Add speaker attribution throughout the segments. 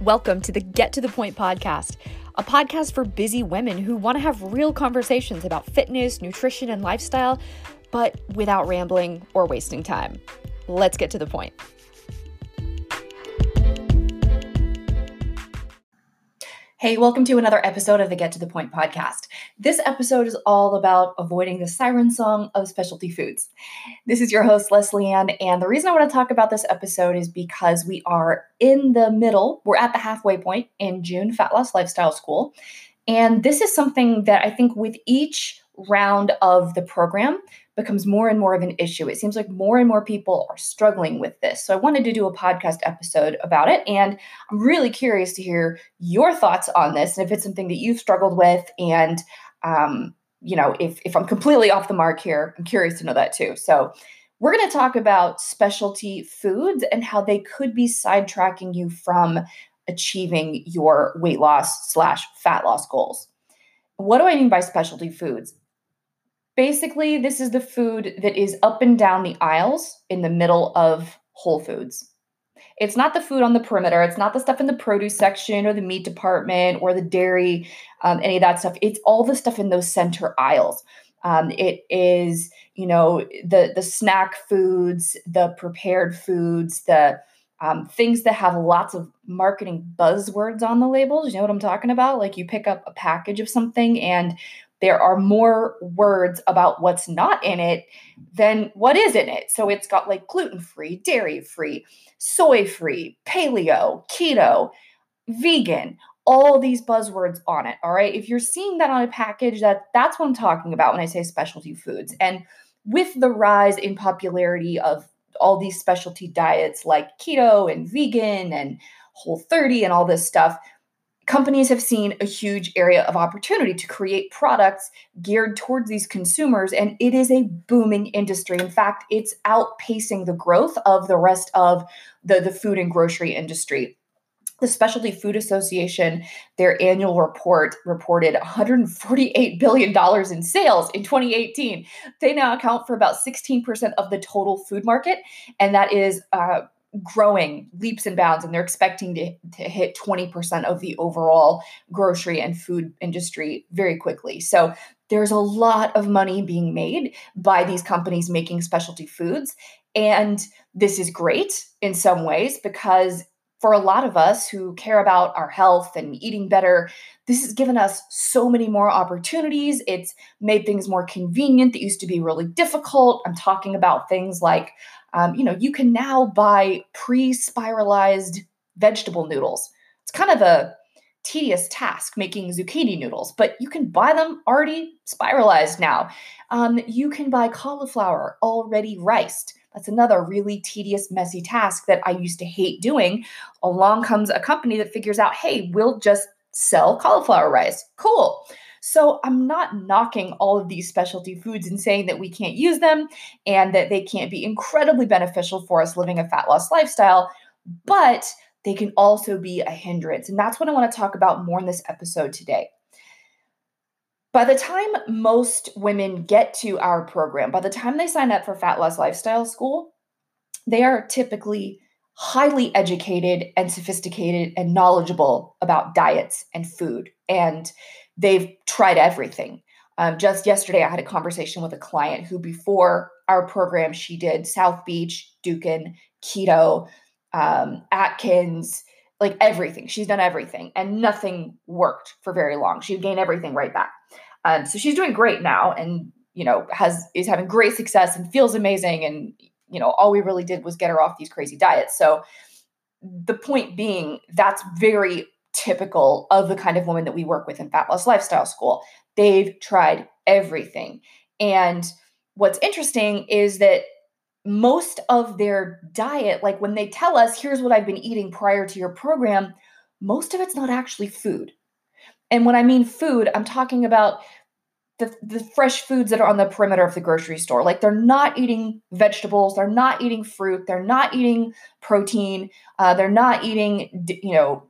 Speaker 1: Welcome to the Get to the Point podcast, a podcast for busy women who want to have real conversations about fitness, nutrition, and lifestyle, but without rambling or wasting time. Let's get to the point. Hey, welcome to another episode of the Get to the Point podcast. This episode is all about avoiding the siren song of specialty foods. This is your host, Leslie Ann, and the reason I want to talk about this episode is because we are in the middle, we're at the halfway point in June Fat Loss Lifestyle School. And this is something that I think with each round of the program, becomes more and more of an issue. It seems like more and more people are struggling with this. So I wanted to do a podcast episode about it. And I'm really curious to hear your thoughts on this and if it's something that you've struggled with. And, um, you know, if, if I'm completely off the mark here, I'm curious to know that too. So we're going to talk about specialty foods and how they could be sidetracking you from achieving your weight loss slash fat loss goals. What do I mean by specialty foods? Basically, this is the food that is up and down the aisles in the middle of Whole Foods. It's not the food on the perimeter. It's not the stuff in the produce section or the meat department or the dairy, um, any of that stuff. It's all the stuff in those center aisles. Um, it is, you know, the the snack foods, the prepared foods, the um, things that have lots of marketing buzzwords on the labels. You know what I'm talking about? Like you pick up a package of something and there are more words about what's not in it than what is in it. So it's got like gluten free, dairy free, soy free, paleo, keto, vegan, all these buzzwords on it. All right. If you're seeing that on a package, that that's what I'm talking about when I say specialty foods. And with the rise in popularity of all these specialty diets like keto and vegan and whole 30 and all this stuff, companies have seen a huge area of opportunity to create products geared towards these consumers and it is a booming industry in fact it's outpacing the growth of the rest of the, the food and grocery industry the Specialty Food Association, their annual report reported $148 billion in sales in 2018. They now account for about 16% of the total food market, and that is uh, growing leaps and bounds and they're expecting to, to hit 20% of the overall grocery and food industry very quickly. So there's a lot of money being made by these companies making specialty foods and this is great in some ways because for a lot of us who care about our health and eating better, this has given us so many more opportunities. It's made things more convenient that used to be really difficult. I'm talking about things like um, you know, you can now buy pre-spiralized vegetable noodles. It's kind of a tedious task making zucchini noodles, but you can buy them already spiralized now. Um, you can buy cauliflower already riced. That's another really tedious, messy task that I used to hate doing. Along comes a company that figures out, hey, we'll just sell cauliflower rice. Cool. So I'm not knocking all of these specialty foods and saying that we can't use them and that they can't be incredibly beneficial for us living a fat loss lifestyle, but they can also be a hindrance. And that's what I want to talk about more in this episode today. By the time most women get to our program, by the time they sign up for Fat Loss Lifestyle School, they are typically highly educated and sophisticated and knowledgeable about diets and food. And they've tried everything. Um, just yesterday, I had a conversation with a client who, before our program, she did South Beach, Dukan, keto, um, Atkins, like everything. She's done everything, and nothing worked for very long. She gained everything right back. Um, so she's doing great now, and you know has is having great success and feels amazing. And you know all we really did was get her off these crazy diets. So the point being, that's very typical of the kind of woman that we work with in Fat Loss Lifestyle School. They've tried everything. And what's interesting is that most of their diet, like when they tell us, here's what I've been eating prior to your program, most of it's not actually food. And when I mean food, I'm talking about the, the fresh foods that are on the perimeter of the grocery store. Like they're not eating vegetables, they're not eating fruit, they're not eating protein, uh, they're not eating, you know,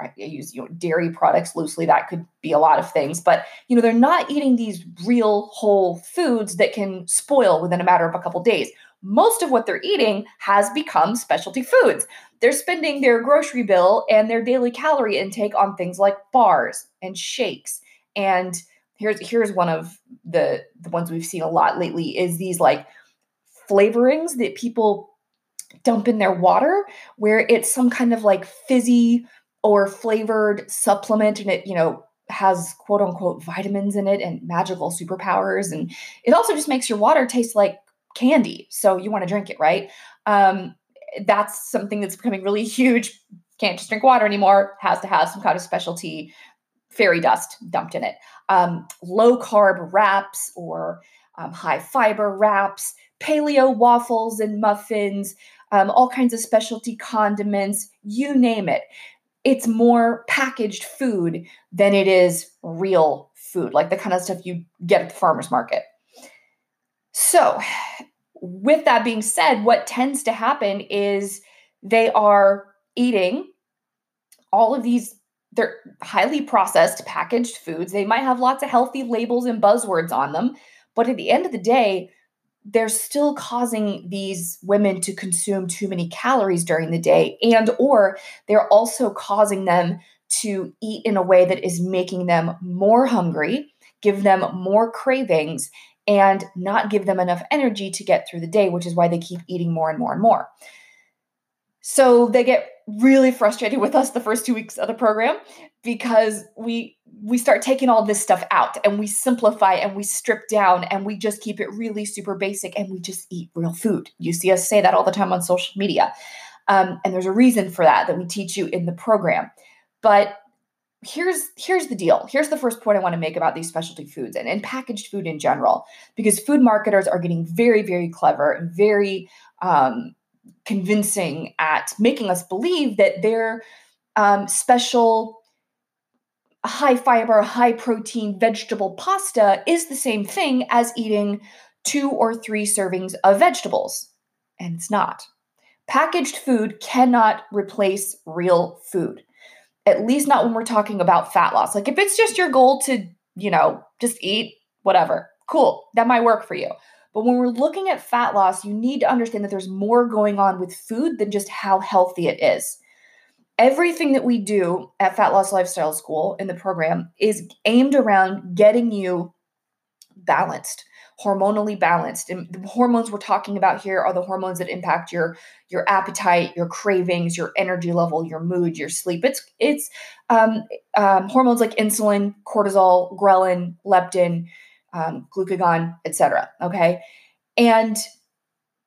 Speaker 1: I use you know dairy products loosely. That could be a lot of things, but you know they're not eating these real whole foods that can spoil within a matter of a couple days. most of what they're eating has become specialty foods. They're spending their grocery bill and their daily calorie intake on things like bars and shakes. And here's here's one of the the ones we've seen a lot lately is these like flavorings that people dump in their water where it's some kind of like fizzy or flavored supplement and it, you know, has quote unquote vitamins in it and magical superpowers. And it also just makes your water taste like candy. So you want to drink it, right? Um, that's something that's becoming really huge. Can't just drink water anymore, has to have some kind of specialty fairy dust dumped in it. Um, low carb wraps or um, high fiber wraps, paleo waffles and muffins, um, all kinds of specialty condiments, you name it. It's more packaged food than it is real food, like the kind of stuff you get at the farmer's market. So, with that being said, what tends to happen is they are eating all of these they're highly processed packaged foods. They might have lots of healthy labels and buzzwords on them, but at the end of the day, they're still causing these women to consume too many calories during the day and or they're also causing them to eat in a way that is making them more hungry give them more cravings and not give them enough energy to get through the day which is why they keep eating more and more and more so they get really frustrated with us the first two weeks of the program because we we start taking all this stuff out and we simplify and we strip down and we just keep it really super basic and we just eat real food. You see us say that all the time on social media. Um, and there's a reason for that that we teach you in the program. But here's here's the deal. Here's the first point I want to make about these specialty foods and, and packaged food in general, because food marketers are getting very, very clever and very um, convincing at making us believe that their um, special high fiber, high protein vegetable pasta is the same thing as eating two or three servings of vegetables. And it's not. Packaged food cannot replace real food, at least not when we're talking about fat loss. Like if it's just your goal to, you know, just eat whatever, cool, that might work for you. But when we're looking at fat loss, you need to understand that there's more going on with food than just how healthy it is. Everything that we do at Fat Loss Lifestyle School in the program is aimed around getting you balanced hormonally balanced. And the hormones we're talking about here are the hormones that impact your your appetite your cravings your energy level your mood your sleep. It's it's um, um, hormones like insulin cortisol ghrelin leptin um, glucagon etc okay and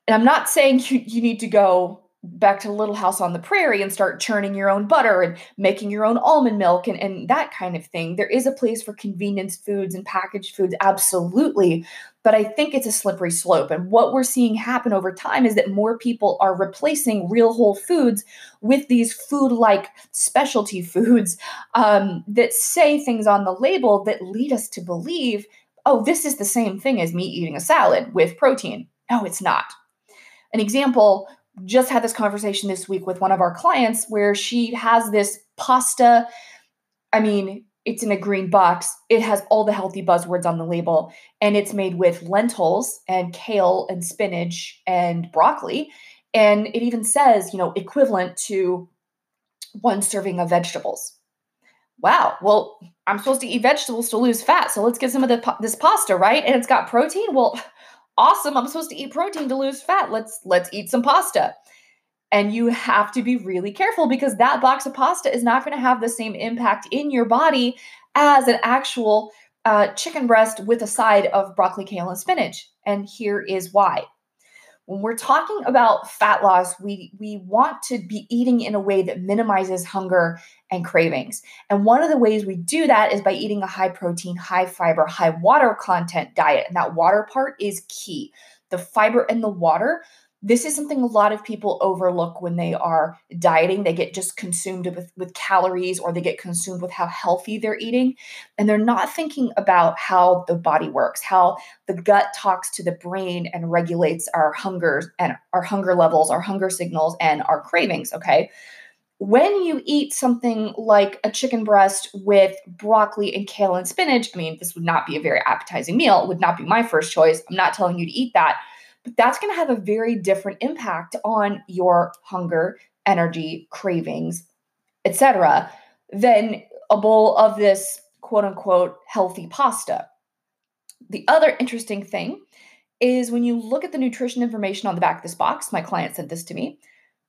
Speaker 1: and i'm not saying you, you need to go back to Little House on the Prairie and start churning your own butter and making your own almond milk and, and that kind of thing. There is a place for convenience foods and packaged foods, absolutely. But I think it's a slippery slope. And what we're seeing happen over time is that more people are replacing real whole foods with these food like specialty foods um, that say things on the label that lead us to believe, oh, this is the same thing as me eating a salad with protein. No, it's not. An example just had this conversation this week with one of our clients where she has this pasta. I mean, it's in a green box. It has all the healthy buzzwords on the label, and it's made with lentils and kale and spinach and broccoli. And it even says, you know, equivalent to one serving of vegetables. Wow. Well, I'm supposed to eat vegetables to lose fat, so let's get some of the, this pasta, right? And it's got protein. Well, awesome i'm supposed to eat protein to lose fat let's let's eat some pasta and you have to be really careful because that box of pasta is not going to have the same impact in your body as an actual uh, chicken breast with a side of broccoli kale and spinach and here is why when we're talking about fat loss, we we want to be eating in a way that minimizes hunger and cravings. And one of the ways we do that is by eating a high protein, high fiber, high water content diet. And that water part is key. The fiber and the water this is something a lot of people overlook when they are dieting. They get just consumed with, with calories or they get consumed with how healthy they're eating. And they're not thinking about how the body works, how the gut talks to the brain and regulates our hunger and our hunger levels, our hunger signals, and our cravings. Okay. When you eat something like a chicken breast with broccoli and kale and spinach, I mean, this would not be a very appetizing meal. It would not be my first choice. I'm not telling you to eat that but that's going to have a very different impact on your hunger, energy, cravings, etc., than a bowl of this quote unquote healthy pasta. The other interesting thing is when you look at the nutrition information on the back of this box, my client sent this to me,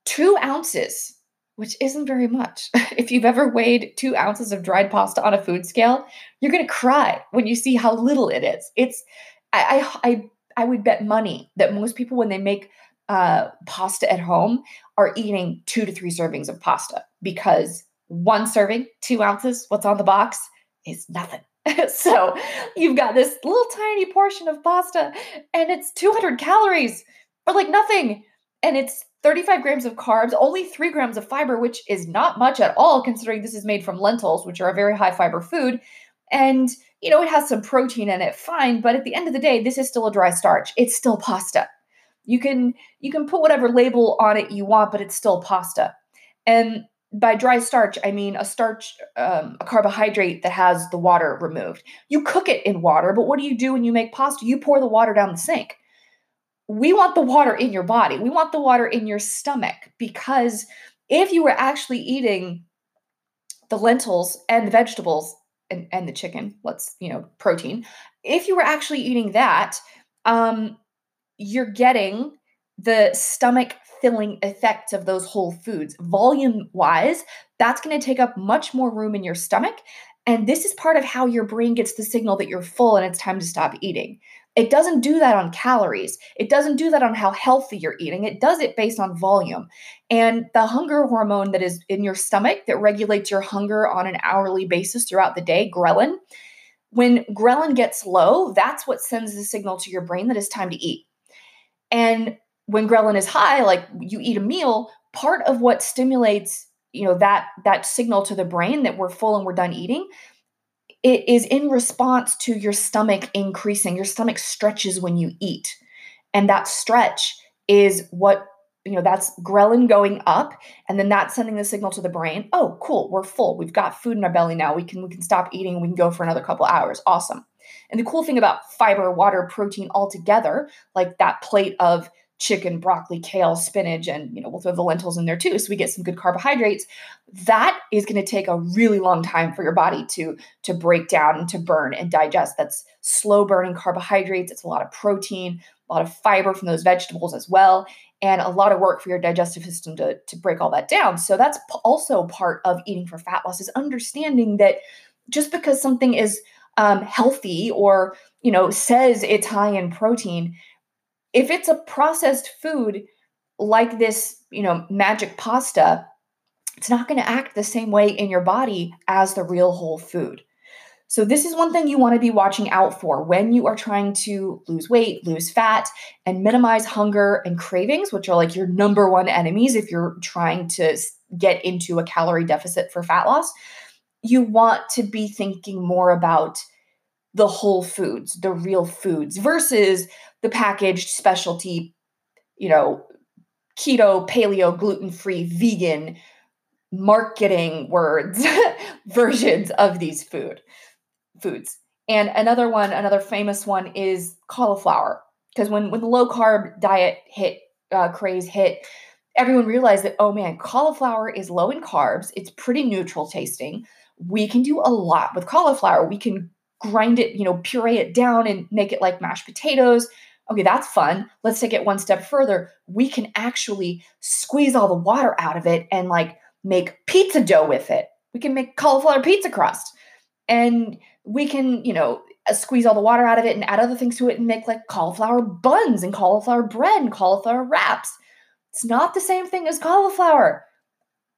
Speaker 1: two ounces, which isn't very much. if you've ever weighed two ounces of dried pasta on a food scale, you're gonna cry when you see how little it is. It's I I I, I would bet money that most people when they make uh, pasta at home are eating two to three servings of pasta because one serving, two ounces, what's on the box is nothing. so you've got this little tiny portion of pasta and it's 200 calories or like nothing. And it's 35 grams of carbs, only three grams of fiber, which is not much at all considering this is made from lentils, which are a very high fiber food. And, you know, it has some protein in it, fine. But at the end of the day, this is still a dry starch. It's still pasta. You can you can put whatever label on it you want, but it's still pasta. And by dry starch, I mean a starch, um, a carbohydrate that has the water removed. You cook it in water, but what do you do when you make pasta? You pour the water down the sink. We want the water in your body. We want the water in your stomach because if you were actually eating the lentils and the vegetables and, and the chicken, let's, you know, protein, if you were actually eating that, um, you're getting the stomach filling effects of those whole foods. Volume wise, that's going to take up much more room in your stomach. And this is part of how your brain gets the signal that you're full and it's time to stop eating. It doesn't do that on calories. It doesn't do that on how healthy you're eating. It does it based on volume. And the hunger hormone that is in your stomach that regulates your hunger on an hourly basis throughout the day, ghrelin, when ghrelin gets low, that's what sends the signal to your brain that it's time to eat. And when ghrelin is high, like you eat a meal, part of what stimulates you know that that signal to the brain that we're full and we're done eating it is in response to your stomach increasing. Your stomach stretches when you eat. And that stretch is what you know that's ghrelin going up and then that's sending the signal to the brain oh cool we're full. We've got food in our belly now. We can we can stop eating we can go for another couple hours. Awesome. And the cool thing about fiber water protein all together like that plate of chicken, broccoli, kale, spinach, and you know, we'll throw the lentils in there too. So we get some good carbohydrates. That is going to take a really long time for your body to, to break down and to burn and digest. That's slow burning carbohydrates. It's a lot of protein, a lot of fiber from those vegetables as well, and a lot of work for your digestive system to, to break all that down. So that's also part of eating for fat loss is understanding that just because something is um, healthy or you know says it's high in protein if it's a processed food like this, you know, magic pasta, it's not going to act the same way in your body as the real whole food. So, this is one thing you want to be watching out for when you are trying to lose weight, lose fat, and minimize hunger and cravings, which are like your number one enemies if you're trying to get into a calorie deficit for fat loss. You want to be thinking more about the whole foods, the real foods, versus the packaged specialty, you know, keto, paleo, gluten free, vegan marketing words versions of these food foods. And another one, another famous one is cauliflower. Because when, when the low carb diet hit, uh, craze hit, everyone realized that, oh man, cauliflower is low in carbs. It's pretty neutral tasting. We can do a lot with cauliflower. We can grind it, you know, puree it down and make it like mashed potatoes. Okay, that's fun. Let's take it one step further. We can actually squeeze all the water out of it and like make pizza dough with it. We can make cauliflower pizza crust. And we can, you know, uh, squeeze all the water out of it and add other things to it and make like cauliflower buns and cauliflower bread and cauliflower wraps. It's not the same thing as cauliflower.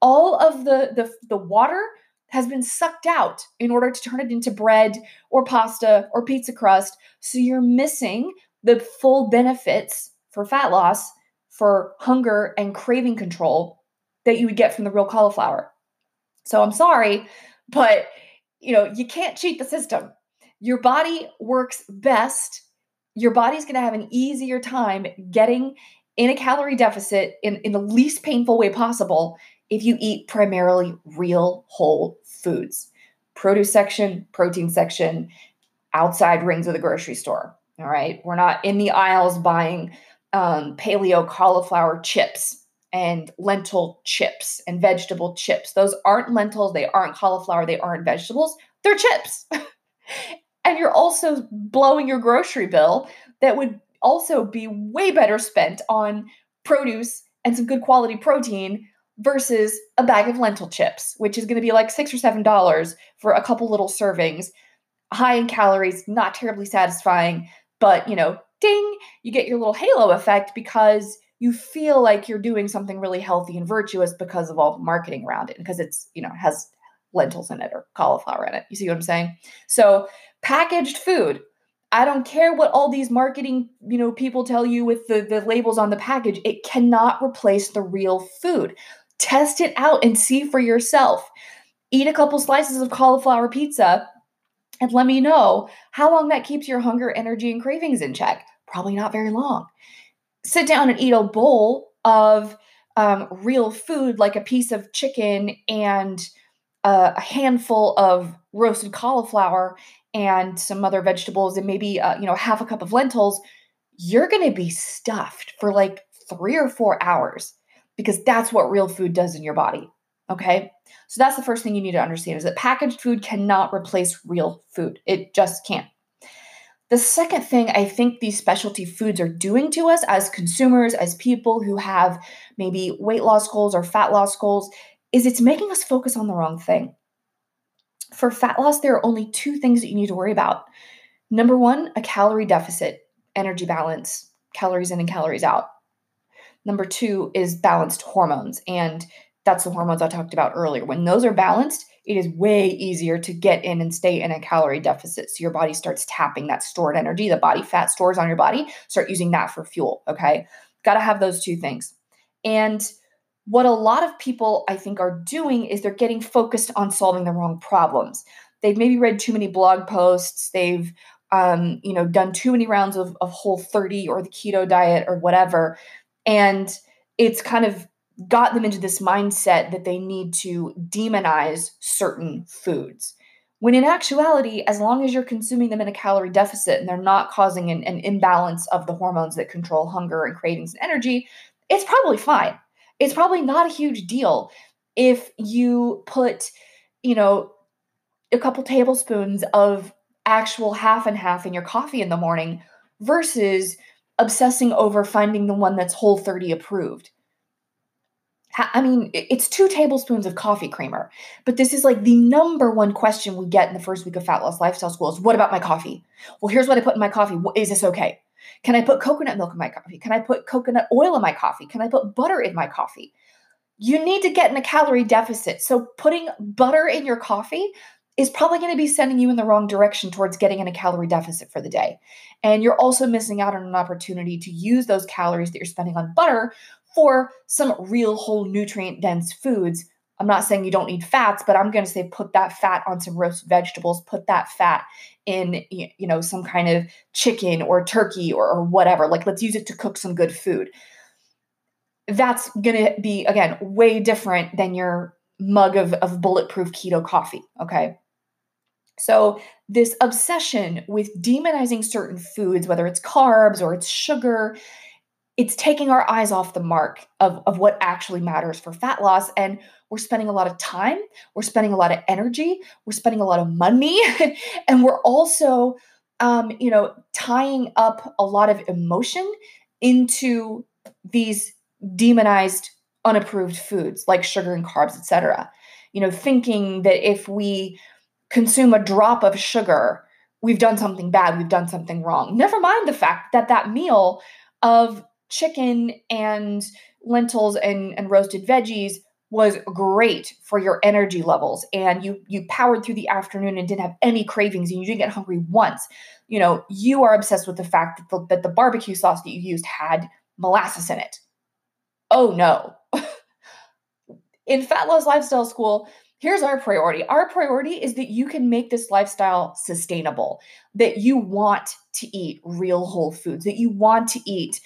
Speaker 1: All of the the, the water has been sucked out in order to turn it into bread or pasta or pizza crust. So you're missing the full benefits for fat loss, for hunger and craving control that you would get from the real cauliflower. So I'm sorry, but you know, you can't cheat the system. Your body works best. Your body's going to have an easier time getting in a calorie deficit in, in the least painful way possible if you eat primarily real whole foods. Produce section, protein section, outside rings of the grocery store. All right. We're not in the aisles buying um, paleo cauliflower chips and lentil chips and vegetable chips. Those aren't lentils, they aren't cauliflower, they aren't vegetables, they're chips. and you're also blowing your grocery bill that would also be way better spent on produce and some good quality protein versus a bag of lentil chips, which is going to be like six or seven dollars for a couple little servings, high in calories, not terribly satisfying, but you know, ding, you get your little halo effect because you feel like you're doing something really healthy and virtuous because of all the marketing around it, because it's you know has lentils in it or cauliflower in it. You see what I'm saying? So packaged food. I don't care what all these marketing, you know, people tell you with the, the labels on the package. It cannot replace the real food. Test it out and see for yourself. Eat a couple slices of cauliflower pizza and let me know how long that keeps your hunger, energy, and cravings in check. Probably not very long. Sit down and eat a bowl of um, real food like a piece of chicken and uh, a handful of roasted cauliflower and some other vegetables and maybe uh, you know half a cup of lentils you're going to be stuffed for like 3 or 4 hours because that's what real food does in your body. Okay. So that's the first thing you need to understand is that packaged food cannot replace real food. It just can't. The second thing I think these specialty foods are doing to us as consumers, as people who have maybe weight loss goals or fat loss goals, is it's making us focus on the wrong thing. For fat loss, there are only two things that you need to worry about. Number one, a calorie deficit, energy balance, calories in and calories out. Number two is balanced hormones. And that's the hormones I talked about earlier. When those are balanced, it is way easier to get in and stay in a calorie deficit. So your body starts tapping that stored energy, the body fat stores on your body, start using that for fuel. Okay. Got to have those two things. And what a lot of people I think are doing is they're getting focused on solving the wrong problems. They've maybe read too many blog posts. They've um, you know, done too many rounds of, of whole 30 or the keto diet or whatever. And it's kind of got them into this mindset that they need to demonize certain foods. When in actuality, as long as you're consuming them in a calorie deficit and they're not causing an, an imbalance of the hormones that control hunger and cravings and energy, it's probably fine. It's probably not a huge deal if you put, you know, a couple tablespoons of actual half and half in your coffee in the morning versus obsessing over finding the one that's whole 30 approved. I mean, it's two tablespoons of coffee creamer, but this is like the number one question we get in the first week of Fat Loss Lifestyle School is what about my coffee? Well, here's what I put in my coffee. Is this okay? Can I put coconut milk in my coffee? Can I put coconut oil in my coffee? Can I put butter in my coffee? You need to get in a calorie deficit. So, putting butter in your coffee is probably going to be sending you in the wrong direction towards getting in a calorie deficit for the day. And you're also missing out on an opportunity to use those calories that you're spending on butter for some real whole nutrient dense foods. I'm not saying you don't need fats, but I'm going to say put that fat on some roast vegetables, put that fat in you know some kind of chicken or turkey or, or whatever. Like let's use it to cook some good food. That's going to be again way different than your mug of, of bulletproof keto coffee. Okay. So, this obsession with demonizing certain foods, whether it's carbs or it's sugar, it's taking our eyes off the mark of, of what actually matters for fat loss. And we're spending a lot of time, we're spending a lot of energy, we're spending a lot of money, and we're also, um, you know, tying up a lot of emotion into these demonized unapproved foods like sugar and carbs, etc. You know, thinking that if we consume a drop of sugar, we've done something bad, we've done something wrong. Never mind the fact that that meal of chicken and lentils and, and roasted veggies was great for your energy levels. And you you powered through the afternoon and didn't have any cravings and you didn't get hungry once. You know you are obsessed with the fact that the, that the barbecue sauce that you used had molasses in it. Oh no. In fat loss lifestyle school here's our priority. Our priority is that you can make this lifestyle sustainable that you want to eat real whole foods that you want to eat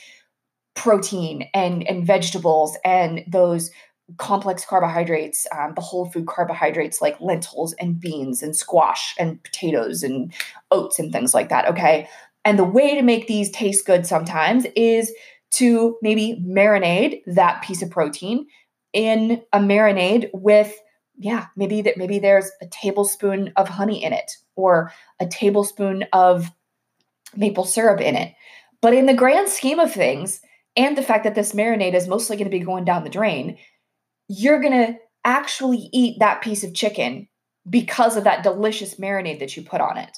Speaker 1: protein and and vegetables and those complex carbohydrates um, the whole food carbohydrates like lentils and beans and squash and potatoes and oats and things like that okay and the way to make these taste good sometimes is to maybe marinate that piece of protein in a marinade with yeah, maybe that maybe there's a tablespoon of honey in it or a tablespoon of maple syrup in it. But in the grand scheme of things, and the fact that this marinade is mostly going to be going down the drain, you're going to actually eat that piece of chicken because of that delicious marinade that you put on it.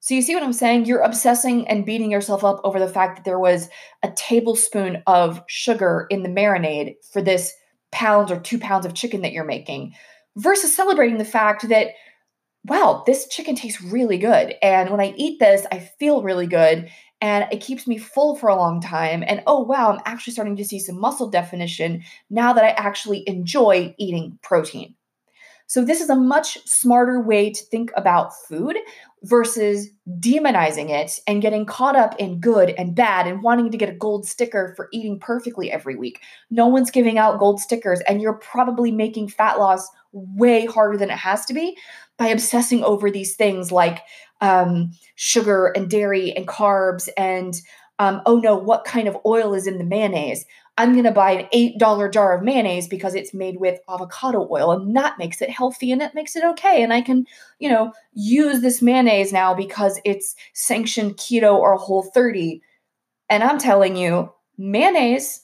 Speaker 1: So you see what I'm saying? You're obsessing and beating yourself up over the fact that there was a tablespoon of sugar in the marinade for this pounds or two pounds of chicken that you're making versus celebrating the fact that, wow, this chicken tastes really good. And when I eat this, I feel really good and it keeps me full for a long time. And oh, wow, I'm actually starting to see some muscle definition now that I actually enjoy eating protein. So, this is a much smarter way to think about food versus demonizing it and getting caught up in good and bad and wanting to get a gold sticker for eating perfectly every week. No one's giving out gold stickers, and you're probably making fat loss way harder than it has to be by obsessing over these things like um, sugar and dairy and carbs and um, oh no, what kind of oil is in the mayonnaise? I'm going to buy an $8 jar of mayonnaise because it's made with avocado oil and that makes it healthy and that makes it okay. And I can, you know, use this mayonnaise now because it's sanctioned keto or whole 30. And I'm telling you, mayonnaise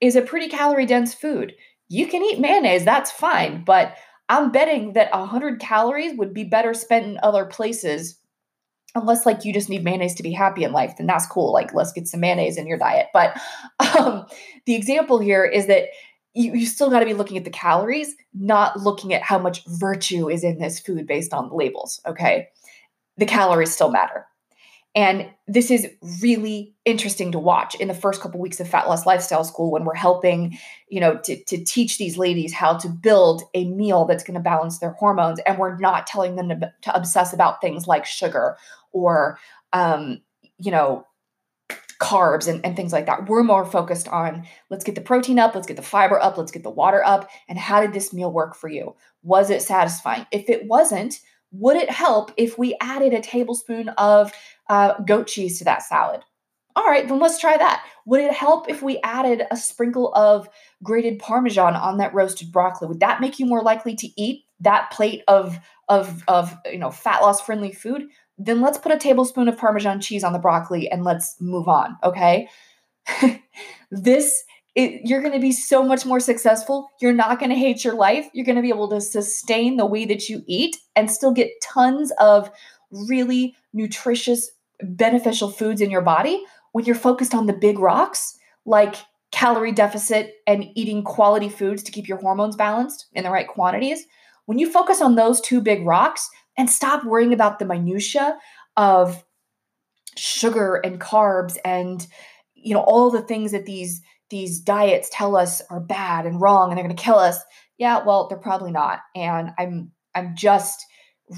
Speaker 1: is a pretty calorie dense food. You can eat mayonnaise, that's fine. But I'm betting that 100 calories would be better spent in other places unless like you just need mayonnaise to be happy in life then that's cool like let's get some mayonnaise in your diet. But um, the example here is that you, you still got to be looking at the calories not looking at how much virtue is in this food based on the labels okay? The calories still matter. And this is really interesting to watch. In the first couple weeks of Fat Loss Lifestyle School when we're helping, you know, to, to teach these ladies how to build a meal that's going to balance their hormones. And we're not telling them to, to obsess about things like sugar or um, you know carbs and, and things like that we're more focused on let's get the protein up let's get the fiber up let's get the water up and how did this meal work for you was it satisfying if it wasn't would it help if we added a tablespoon of uh, goat cheese to that salad all right, then let's try that. Would it help if we added a sprinkle of grated parmesan on that roasted broccoli? Would that make you more likely to eat that plate of of of you know fat loss friendly food? Then let's put a tablespoon of Parmesan cheese on the broccoli and let's move on. Okay. this, it, you're going to be so much more successful. You're not going to hate your life. You're going to be able to sustain the way that you eat and still get tons of really nutritious, beneficial foods in your body when you're focused on the big rocks like calorie deficit and eating quality foods to keep your hormones balanced in the right quantities. When you focus on those two big rocks, and stop worrying about the minutia of sugar and carbs and you know all the things that these these diets tell us are bad and wrong and they're going to kill us. Yeah well they're probably not. And i'm i'm just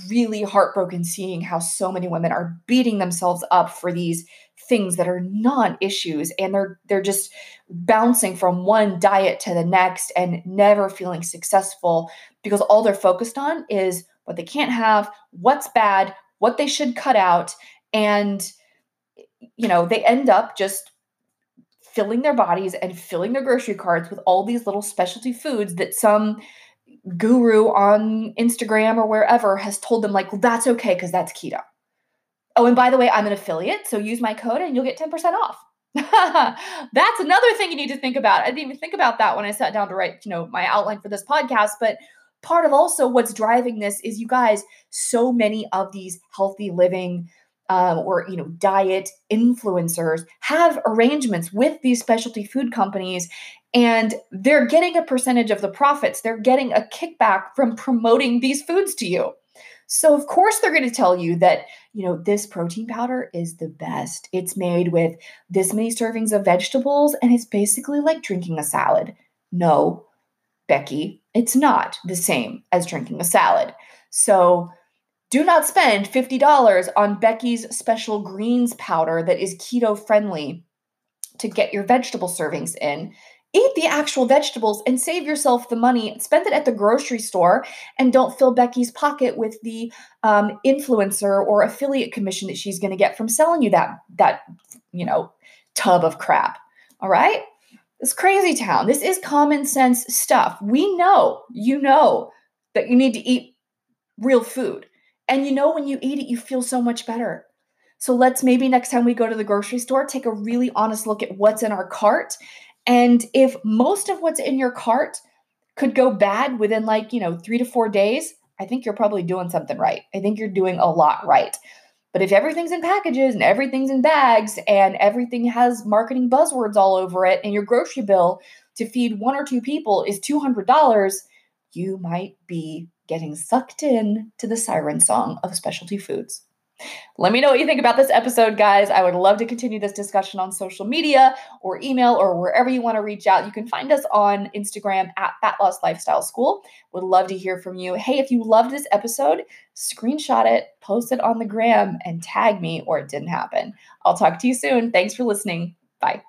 Speaker 1: really heartbroken seeing how so many women are beating themselves up for these things that are non-issues. And they're they're just bouncing from one diet to the next and never feeling successful because all they're focused on is what they can't have, what's bad, what they should cut out. And, you know, they end up just filling their bodies and filling their grocery carts with all these little specialty foods that some guru on Instagram or wherever has told them, like, well, that's okay because that's keto. Oh, and by the way, I'm an affiliate, so use my code and you'll get 10% off. that's another thing you need to think about. I didn't even think about that when I sat down to write, you know, my outline for this podcast, but part of also what's driving this is you guys so many of these healthy living um, or you know diet influencers have arrangements with these specialty food companies and they're getting a percentage of the profits. They're getting a kickback from promoting these foods to you. So of course they're going to tell you that you know this protein powder is the best. It's made with this many servings of vegetables and it's basically like drinking a salad. No Becky, it's not the same as drinking a salad. So do not spend $50 on Becky's special greens powder that is keto friendly to get your vegetable servings in. Eat the actual vegetables and save yourself the money. Spend it at the grocery store and don't fill Becky's pocket with the um, influencer or affiliate commission that she's going to get from selling you that that you know tub of crap. All right? It's crazy town. This is common sense stuff. We know, you know, that you need to eat real food. And you know, when you eat it, you feel so much better. So let's maybe next time we go to the grocery store, take a really honest look at what's in our cart. And if most of what's in your cart could go bad within like, you know, three to four days, I think you're probably doing something right. I think you're doing a lot right. But if everything's in packages and everything's in bags and everything has marketing buzzwords all over it and your grocery bill to feed one or two people is $200, you might be getting sucked in to the siren song of specialty foods. Let me know what you think about this episode, guys. I would love to continue this discussion on social media or email or wherever you want to reach out. You can find us on Instagram at Fat Loss Lifestyle School. Would love to hear from you. Hey, if you loved this episode, screenshot it, post it on the gram, and tag me or it didn't happen. I'll talk to you soon. Thanks for listening. Bye.